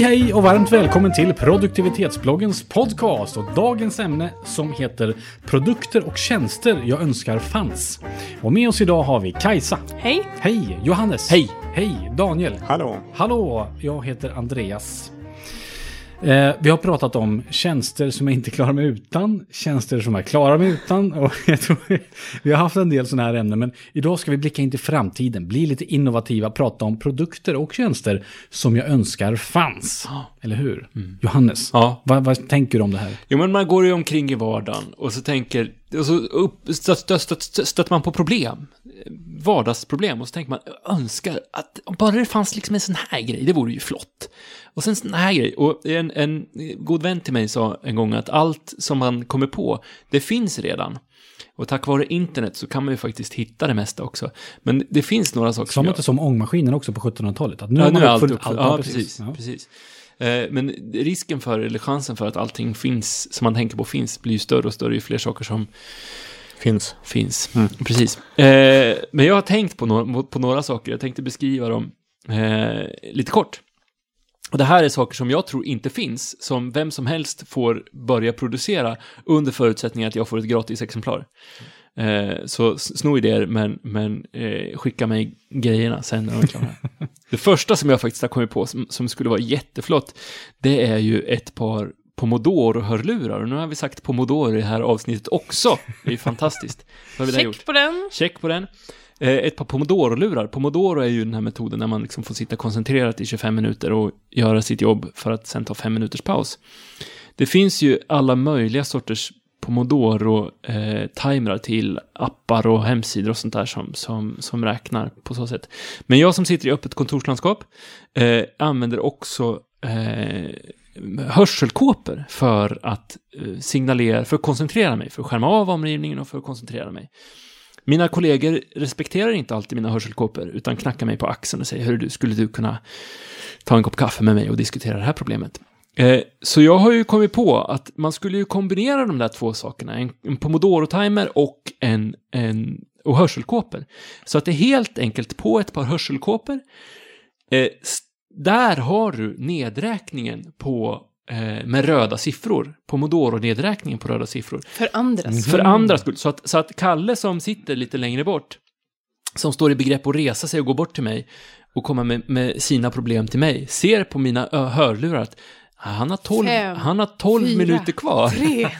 Hej hej och varmt välkommen till produktivitetsbloggens podcast och dagens ämne som heter Produkter och tjänster jag önskar fanns. Och med oss idag har vi Kajsa. Hej! Hej Johannes. Hej. Hej Daniel. Hallå! Hallå, jag heter Andreas. Eh, vi har pratat om tjänster som jag inte klarar mig utan, tjänster som jag klarar mig utan och jag tror vi, har haft en del sådana här ämnen men idag ska vi blicka in till framtiden, bli lite innovativa, prata om produkter och tjänster som jag önskar fanns. Eller hur? Johannes, Ja. vad, vad tänker du om det här? Jo, men man går ju omkring i vardagen och så tänker, och så upp, stött, stött, stött, stöter man på problem. Vardagsproblem. Och så tänker man, önskar att bara det fanns liksom en sån här grej, det vore ju flott. Och sen sån här grej. Och en, en god vän till mig sa en gång att allt som man kommer på, det finns redan. Och tack vare internet så kan man ju faktiskt hitta det mesta också. Men det finns några saker Sa man jag- inte som ångmaskinen också på 1700-talet? Att nu Ja, har man nu är allt uppfullt. allt. Ja, precis. Ja. precis. Eh, Men risken för, eller chansen för att allting finns, som man tänker på finns, blir ju större och större ju fler saker som Finns. finns. Precis. Eh, Men jag har tänkt på några, på några saker, jag tänkte beskriva dem eh, lite kort. Och det här är saker som jag tror inte finns, som vem som helst får börja producera under förutsättning att jag får ett gratis exemplar. Eh, så sno idéer, men, men eh, skicka mig grejerna sen när de är klara. det första som jag faktiskt har kommit på som, som skulle vara jätteflott, det är ju ett par Pomodoro-hörlurar. Och nu har vi sagt Pomodoro i det här avsnittet också. Det är ju fantastiskt. Vad har vi där gjort? Check på den. Check på den. Eh, ett par Pomodoro-lurar. Pomodoro är ju den här metoden när man liksom får sitta koncentrerat i 25 minuter och göra sitt jobb för att sen ta fem minuters paus. Det finns ju alla möjliga sorters Pomodoro-timrar till appar och hemsidor och sånt där som, som, som räknar på så sätt. Men jag som sitter i öppet kontorslandskap eh, använder också eh, hörselkåpor för att eh, signalera, för att koncentrera mig, för att skärma av omgivningen och för att koncentrera mig. Mina kollegor respekterar inte alltid mina hörselkåpor, utan knackar mig på axeln och säger, hörru du, skulle du kunna ta en kopp kaffe med mig och diskutera det här problemet? Eh, så jag har ju kommit på att man skulle ju kombinera de där två sakerna, en, en Pomodoro-timer och en, en och hörselkåpor. Så att det är helt enkelt på ett par hörselkåpor, eh, där har du nedräkningen på eh, med röda siffror, Pomodoro-nedräkningen på röda siffror. För andras. För andra skull. Så att, så att Kalle som sitter lite längre bort, som står i begrepp att resa sig och gå bort till mig och komma med, med sina problem till mig, ser på mina hörlurar att han har 12, Fem, han har 12 fyra, minuter kvar. Tre.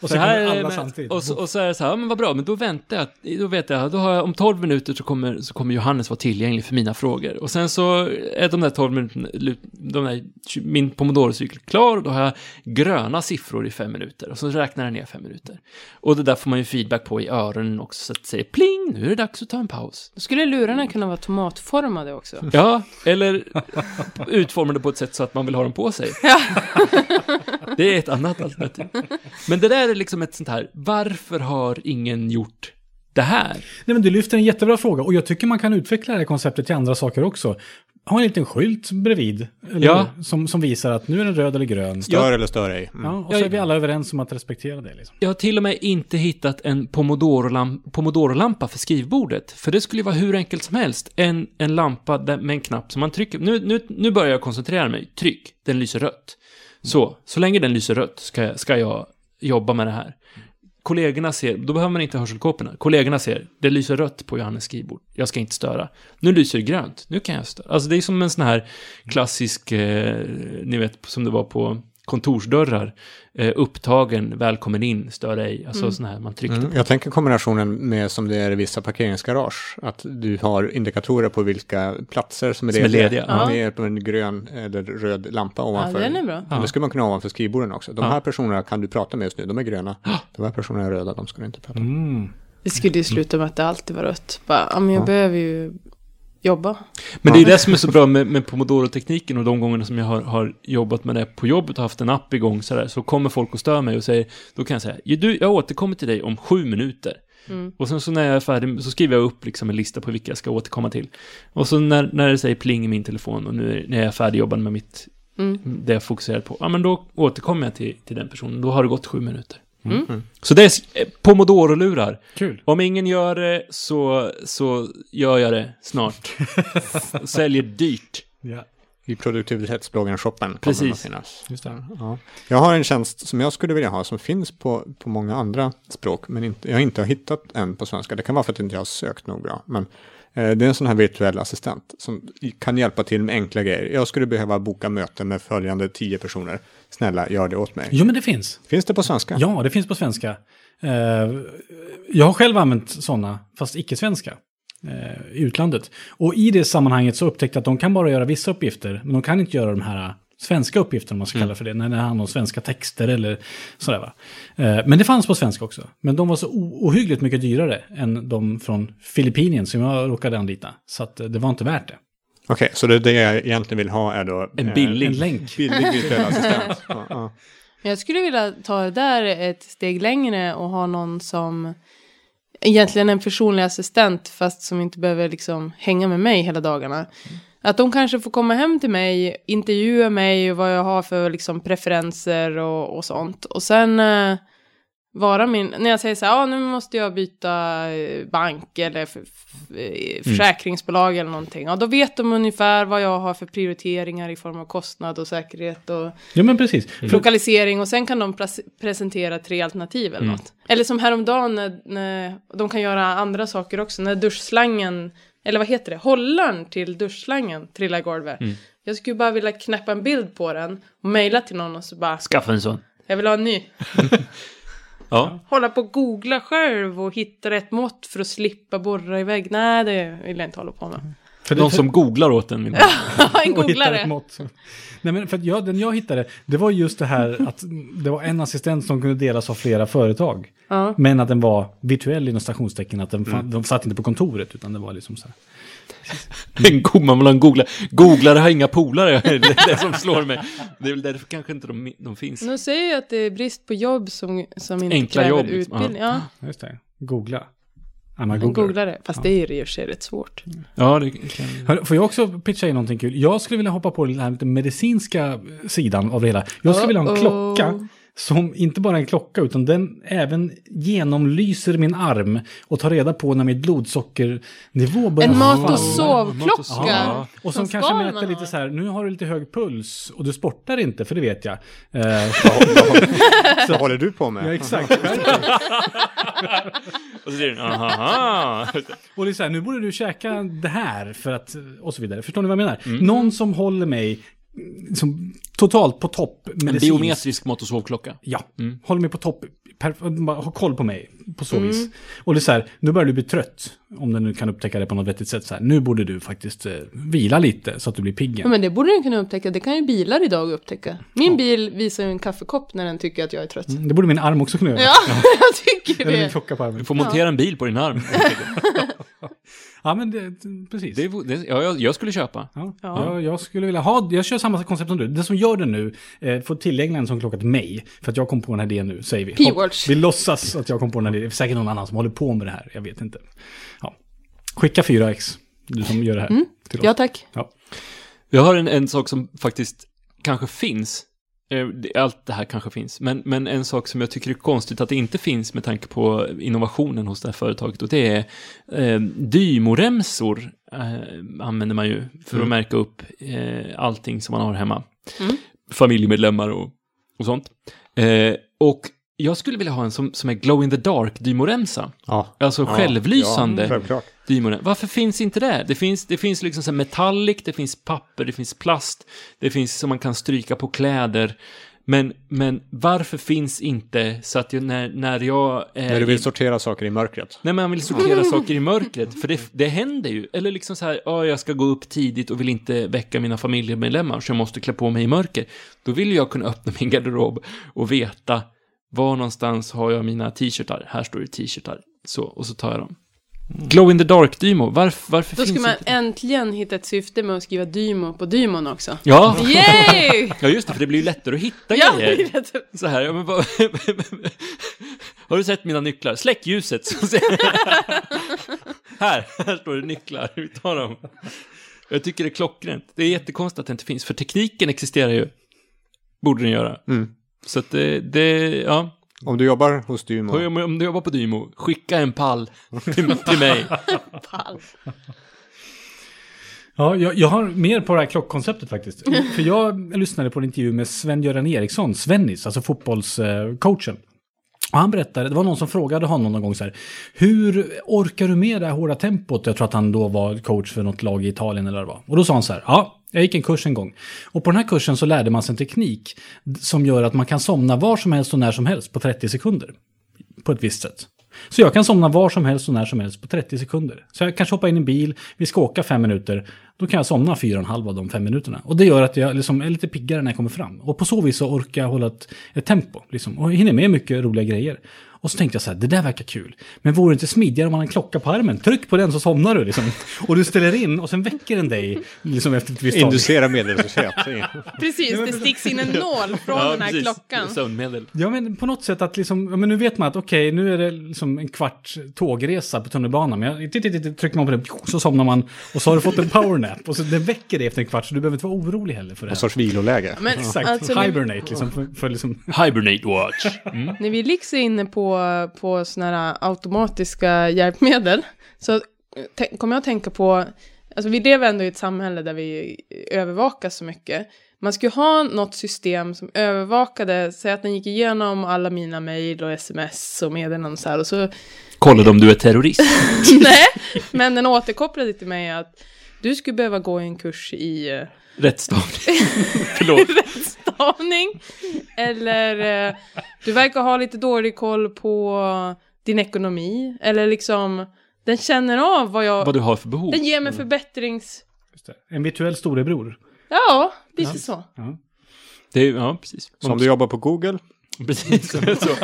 Och Så så här alla samtidigt. och, så, och så är det så här, ja, men vad bra, men då väntar jag, då vet jag, då har jag, om 12 minuter så kommer, så kommer Johannes vara tillgänglig för mina frågor. Och sen så är de där 12 minuterna, de där, min Pomodoro-cykel klar, och då har jag gröna siffror i fem minuter, och så räknar den ner fem minuter. Och det där får man ju feedback på i öronen också, så att säger pling, nu är det dags att ta en paus. Då skulle lurarna kunna vara tomatformade också. Ja, eller utformade på ett sätt så att man vill ha dem på sig. Det är ett annat alternativ. Men det där är liksom ett sånt här, varför har ingen gjort det här? Nej, men du lyfter en jättebra fråga och jag tycker man kan utveckla det här konceptet till andra saker också. Ha en liten skylt bredvid eller, Ja. som, som visar att nu är den röd eller grön. Stör eller stör ej. Mm. Ja, och så är vi alla överens om att respektera det. Liksom. Jag har till och med inte hittat en Pomodoro-lam- Pomodoro-lampa för skrivbordet. För det skulle ju vara hur enkelt som helst. En, en lampa där, med en knapp som man trycker. Nu, nu, nu börjar jag koncentrera mig. Tryck, den lyser rött. Så, så länge den lyser rött ska, jag- ska jag jobba med det här. Kollegorna ser, då behöver man inte hörselkåporna. Kollegorna ser, det lyser rött på Johannes skrivbord. Jag ska inte störa. Nu lyser det grönt, nu kan jag störa. Alltså det är som en sån här klassisk, eh, ni vet, som det var på kontorsdörrar. Eh, upptagen, välkommen in, stör ej. Alltså sån här, man tryckte Mm. på. Jag tänker kombinationen med som det är i vissa parkeringsgarage. Att du har indikatorer på vilka platser som är Som är lediga. lediga, ja. Med en grön eller röd lampa Ja, ovanför. den är bra. Ja. Det skulle man kunna ha ovanför skrivborden också. De Ja. här personerna kan du prata med just nu, de är gröna. De här personerna är röda, de ska du inte prata med. Mm. Det skulle ju sluta med att det alltid var rött. Bara, ja, men jag Ja. behöver ju jobba. Men det är det som är så bra med, med Pomodoro-tekniken och de gångerna som jag har, har jobbat med det på jobbet och haft en app igång sådär, så kommer folk och stör mig och säger, då kan jag säga, "Ja, du, jag återkommer till dig om sju minuter. Mm. Och sen så när jag är färdig så skriver jag upp liksom en lista på vilka jag ska återkomma till. Och så när, när det säger pling i min telefon och nu är, när jag är färdigjobbad med mitt, Mm. det jag fokuserar på, ja men då återkommer jag till, till den personen. Då har det gått sju minuter. Mm. Så det är eh, Pomodoro-lurar. Kul. Om ingen gör det så, så gör jag det snart. Säljer dyrt. Ja. I produktivitetsbloggen-shoppen Precis. Just det. Ja. Jag har en tjänst som jag skulle vilja ha som finns på, på många andra språk, men inte, jag har inte hittat en på svenska. Det kan vara för att jag inte har sökt nog bra. Men det är en sån här virtuell assistent som kan hjälpa till med enkla grejer. Jag skulle behöva boka möte med följande tio personer. Snälla, gör det åt mig. Jo, men det finns. Finns det på svenska? Ja, det finns på svenska. Eh, jag har själv använt sådana, fast icke-svenska, eh, i utlandet. Och i det sammanhanget så upptäckte jag att de kan bara göra vissa uppgifter, men de kan inte göra de här svenska uppgifterna, om man ska kalla det för det, när det handlar om svenska texter eller sådär va. Eh, men det fanns på svenska också. Men de var så ohyggligt mycket dyrare än de från Filippinien som jag råkade anlita. Så att eh, det var inte värt det. Okej, så det, det jag egentligen vill ha är då... En eh, billig. En länk. Billig virtuell assistent. Ja, ja. Men Jag skulle vilja ta det där ett steg längre och ha någon som egentligen en personlig assistent fast som inte behöver liksom hänga med mig hela dagarna. Att de kanske får komma hem till mig, intervjua mig och vad jag har för liksom preferenser och, och sånt. Och sen eh, vara min, när jag säger så här, ah, nu måste jag byta eh, bank eller f- f- eh, försäkringsbolag eller någonting. Ja, då vet de ungefär vad jag har för prioriteringar i form av kostnad och säkerhet och Ja, men precis. För, lokalisering och sen kan de pres- presentera tre alternativ eller något. Eller som häromdagen när, när de kan göra andra saker också, när duschslangen, eller vad heter det, hållaren till duschslangen trillar i golvet. Jag skulle bara vilja knäppa en bild på den och mejla till någon och så bara, Skaffa en sån. jag vill ha en ny. Ja. Hålla på och googla själv och hitta rätt mått för att slippa borra i vägg. Nej, det vill jag inte hålla på med. För Någon som googlar åt en. en och hittar ett googlare. mått. Nej, men för att jag, den jag hittade, det var just det här att det var en assistent som kunde delas av flera företag. Ja. Men att den var virtuell inom stationstecken, att den, fan, de satt inte på kontoret utan det var liksom så här. En man en googlare. Googlare har inga polare, det är det som slår mig. Det är väl därför kanske inte de, de finns. Nu säger jag att det är brist på jobb som, som inte Enkla kräver jobb, liksom. utbildning. Ja, Just det, googla. Anna en googlar. googlare. Fast det är ju i och för sig rätt svårt. Ja, det kan... Hör, Får jag också pitcha in någonting kul? Jag skulle vilja hoppa på den här lite medicinska sidan av det hela. Jag skulle vilja ha en klocka som inte bara en klocka utan den även genomlyser min arm och tar reda på när mitt blodsockernivå börjar En mat och falla. sovklocka. Ja. Och som Som kanske mäter lite så här, nu har du lite hög puls och du sportar inte, för det vet jag. Eh, Vad håller du på med? ja, exakt. Och så säger den, aha. och det är så här, nu borde du käka det här för att, och så vidare. Förstår ni vad jag menar? Mm. Någon som håller mig som, totalt på topp En medicinskt. biometrisk mått och sovklocka. Ja, Mm. håller mig på topp. Har koll på mig på så vis. Och det är så här, nu börjar du bli trött. Om den nu kan upptäcka det på något vettigt sätt. Så här, nu borde du faktiskt eh, vila lite så att du blir pigg Ja, igen. men det borde den kunna upptäcka. Det kan ju bilar idag upptäcka. Min bil visar ju en kaffekopp när den tycker att jag är trött. Mm, Det borde min arm också kunna göra. Ja, jag tycker Eller min det. klocka på armen. Du får montera en bil på din arm. Ja, men det, precis. Det, det, ja, jag, jag skulle köpa. Ja, Ja. Jag, jag skulle vilja ha, jag kör samma koncept som du. Det som gör det nu, eh, får tillägna en sån klocka till mig. För att jag kom på den här idén nu, säger vi. P-watch. Vi låtsas att jag kom på den här idén. Det är säkert någon annan som håller på med det här, jag vet inte. Ja. Skicka 4x, du som gör det här till oss. Ja, tack. Ja. Jag har en, en sak som faktiskt kanske finns. Eh, Allt det här kanske finns. Men, men en sak som jag tycker är konstigt att det inte finns med tanke på innovationen hos det här företaget. Och det är eh, Dymoremsor. Eh, använder man ju för att märka upp eh, allting som man har hemma. Mm. Familjemedlemmar och, och sånt. Eh, och jag skulle vilja ha en som, som är glow in the dark dymoremsa. Ja. Alltså Ja, självlysande. Ja, Dymorna. Varför finns inte det? Det finns, det finns liksom så metallic, det finns papper, det finns plast, det finns som man kan stryka på kläder. Men, men varför finns inte så att jag, när, när jag är När du vill i, sortera saker i mörkret. när man vill sortera saker i mörkret, för det, det händer ju. Eller liksom så här, ja, jag ska gå upp tidigt och vill inte väcka mina familjemedlemmar, så jag måste klä på mig i mörker. Då vill jag kunna öppna min garderob och veta var någonstans har jag mina t-shirtar. Här står det t-shirtar. Så, och så tar jag dem. Glow in the dark Dymo, varför, varför Då finns ska man inte... äntligen hitta ett syfte med att skriva Dymo på Dymon också. Ja, Yay! ja, just det, för det blir ju lättare att hitta Ja, grejer. det rätt. Så här, ja, men. Har du sett mina nycklar? Släck ljuset! Så ser... här, här står det nycklar, vi tar dem. Jag tycker det är klockrent. Det är jättekonstigt att det inte finns, för tekniken existerar ju. Borde den göra. Mm. Så att det, det ja. Om du jobbar hos Dymo. Om om du jobbar på Dymo, skicka en pall till, till mig. Pall. Ja, jag, jag har mer på det här klockkonceptet faktiskt. För jag lyssnade på en intervju med Sven-Göran Eriksson, Svennis, alltså fotbollscoachen. Och han berättade, det var någon som frågade honom någon gång så här, hur orkar du med det här hårda tempot? Jag tror att han då var coach för något lag i Italien eller vad det var. Och då sa han så här, ja, jag gick en kurs en gång. Och på den här kursen så lärde man sig en teknik som gör att man kan somna var som helst och när som helst på 30 sekunder. På ett visst sätt. Så jag kan somna var som helst och när som helst på 30 sekunder. Så jag kanske hoppar in i en bil, vi ska åka fem minuter, då kan jag somna fyra och en halv av de fem minuterna. Och det gör att jag liksom är lite piggare när jag kommer fram. Och på så vis så orkar jag hålla ett, ett tempo, liksom, och hinner med mycket roliga grejer. Och så tänkte jag så här, det där verkar kul. Men vore det inte smidigare om man har en klocka på armen? Tryck på den så somnar du liksom. Och du ställer in och sen väcker den dig liksom efter ett visst tag. Inducera medellöshet. Precis, det sticks in en nål från den här precis. klockan. Sömnmedel. Ja, men på något sätt att liksom, ja, men nu vet man att okej, nu är det liksom en kvart tågresa på tunnelbanan. Men jag, titt, titt, titt, trycker man på den, så somnar man och så har du fått en powernap. Och så den väcker dig efter en kvart, så du behöver inte vara orolig heller för det En här. sorts viloläge. Men Exakt, alltså, när, hibernate liksom. För, för liksom Hibernate watch. Mm. när vi liksom är inne på, på såna här automatiska hjälpmedel så te- kommer jag att tänka på, alltså vi lever ändå i ett samhälle där vi övervakas så mycket. Man skulle ha något system som övervakade, säg att den gick igenom alla mina mejl och sms och meddelanden och så här och så Kollade om du är terrorist. Nej, men den återkopplade till mig att du skulle behöva gå en kurs i eh, Rättstavning. Förlåt. stavning. Eller eh, du verkar ha lite dålig koll på din ekonomi. Eller liksom, den känner av vad jag... Vad du har för behov. Den ger mig förbättrings... just det. en virtuell storebror. Ja, lite så. Ja. Det är, ja, precis. Så om du jobbar på Google, Precis. så.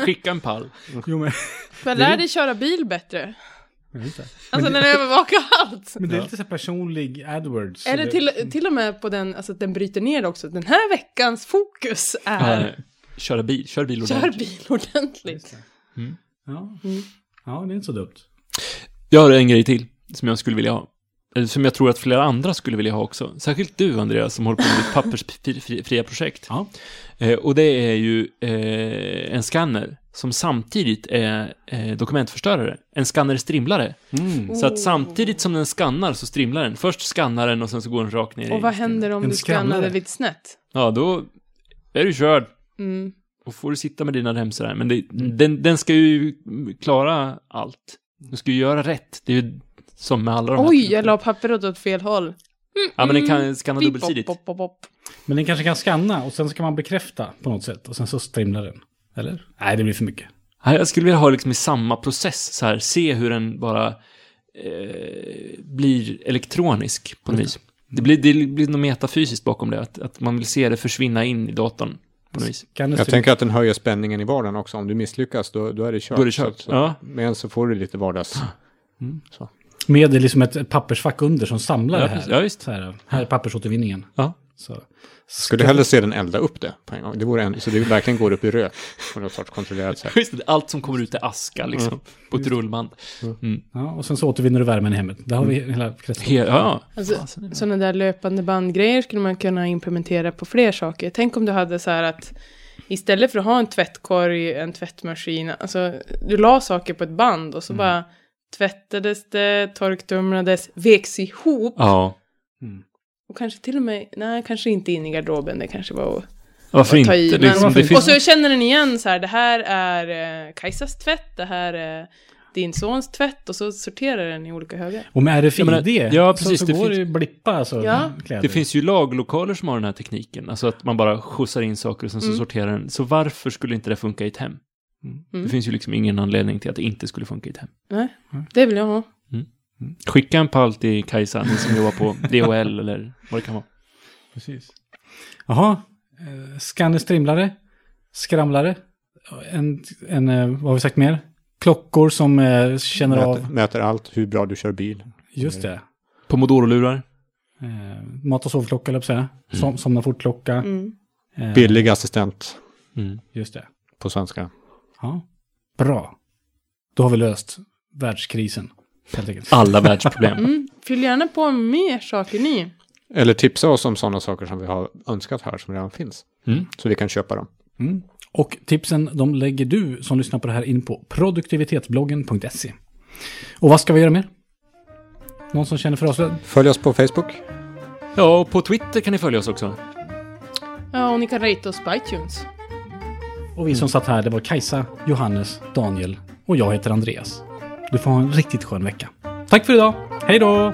Skicka en pall. Jo, men, För jag lär dig köra bil bättre. Det. Alltså den övervakar allt. men det är lite så här personlig AdWords. Eller till, till och med på den, alltså att den bryter ner det också. Den här veckans fokus är Äh, köra bil. Kör bil kör ordentligt. bil ordentligt. Ja. Mm. ja, det är inte så dumt. Jag har en grej till som jag skulle vilja ha. Eller som jag tror att flera andra skulle vilja ha också. Särskilt du, Andreas, som håller på med ditt pappersfria projekt. Ja. Eh, och det är ju eh, en scanner som samtidigt är eh, dokumentförstörare. En scanner-strimlare. Mm. Så att samtidigt som den skannar så strimlar den. Först skannar den och sen så går den rakt ner Och i... vad händer om En du skannar skannare. det lite snett? Ja, då är du körd. Mm. Och får du sitta med dina remsor där. Men det, den, den ska ju klara allt. Den ska ju göra rätt. Det är ju som med alla de här Oj, jag la pappret åt fel håll. Ja, men den kan skanna Pip, dubbelsidigt. pop, pop, pop. Men den kanske kan skanna och sen ska man bekräfta på något sätt. Och sen så strimlar den. Eller? Nej, det blir för mycket. Ja, Jag skulle vilja ha liksom i samma process, så här, se hur den bara eh, blir elektronisk på något vis. Det blir, det blir något metafysiskt bakom det, att, att man vill se det försvinna in i datorn på något vis. Jag tänker att den höjer spänningen i vardagen också. Om du misslyckas, då, då är det kört. Då är det kört, Så, så, ja. Men så får du lite vardags... Så. Med liksom ett, ett pappersfack under som samlar Ja, det här. Ja, visst. Så här, här är pappersåtervinningen. Ja. Så. Skulle du hellre se den elda upp det på en gång? Det vore en, så det verkligen går upp i rök på något sorts kontrollerat sätt. Just det, allt som kommer ut är aska liksom, på ett rullband. Mm. Ja, och sen så återvinner du värmen i hemmet. Där har vi hela kretsloppet. He- ja, Alltså, sådana där löpande bandgrejer skulle man kunna implementera på fler saker. Tänk om du hade så här att istället för att ha en tvättkorg, en tvättmaskin, alltså du la saker på ett band och så bara tvättades det, torktumlades, veks ihop ja. Och kanske till och med, nej kanske inte in i garderoben, det kanske var att Varför att ta inte? i. Liksom, men, finns... Och så känner den igen så här, det här är eh, Kajsas tvätt, det här är din sons tvätt och så sorterar den i olika högar. Och med RFID Ja, men- ja, precis, så, så det går finns- det ju blippa alltså, Ja. kläder. Det finns ju laglokaler som har den här tekniken, alltså att man bara skjutsar in saker och sen så Mm. sorterar den. Så varför skulle inte det funka i ett hem? Mm. Det finns ju liksom ingen anledning till att det inte skulle funka i ett hem. Nej, det vill jag ha. Skicka en pall till Kajsa, ni som jobbar på DHL eller vad det kan vara. Precis. Jaha, eh, skanner, strimlare, skramlare, en, en, eh, vad har vi sagt mer? Klockor som eh, känner Mäter, av, mäter allt, hur bra du kör bil. just det. Pomodoro-lurar. Eh, mat och sovklocka, eller säga. Som, somna fort-klocka. Mm. Eh, Billig assistent Mm. Just det. på svenska. Ja. Bra. Då har vi löst världskrisen alla världsproblem. Mm, fyll gärna på mer saker ni. Eller tipsa oss om sådana saker som vi har önskat här som redan finns. Mm. Så vi kan köpa dem. Mm. Och tipsen de lägger du som lyssnar på det här in på produktivitetsbloggen.se. Och vad ska vi göra mer? Någon som känner för oss? Följ oss på Facebook. Ja, och på Twitter kan ni följa oss också. Ja, och ni kan rate oss på iTunes. Och vi som satt här, det var Kajsa, Johannes, Daniel och jag heter Andreas. Du får ha en riktigt skön vecka. Tack för idag. Hej då!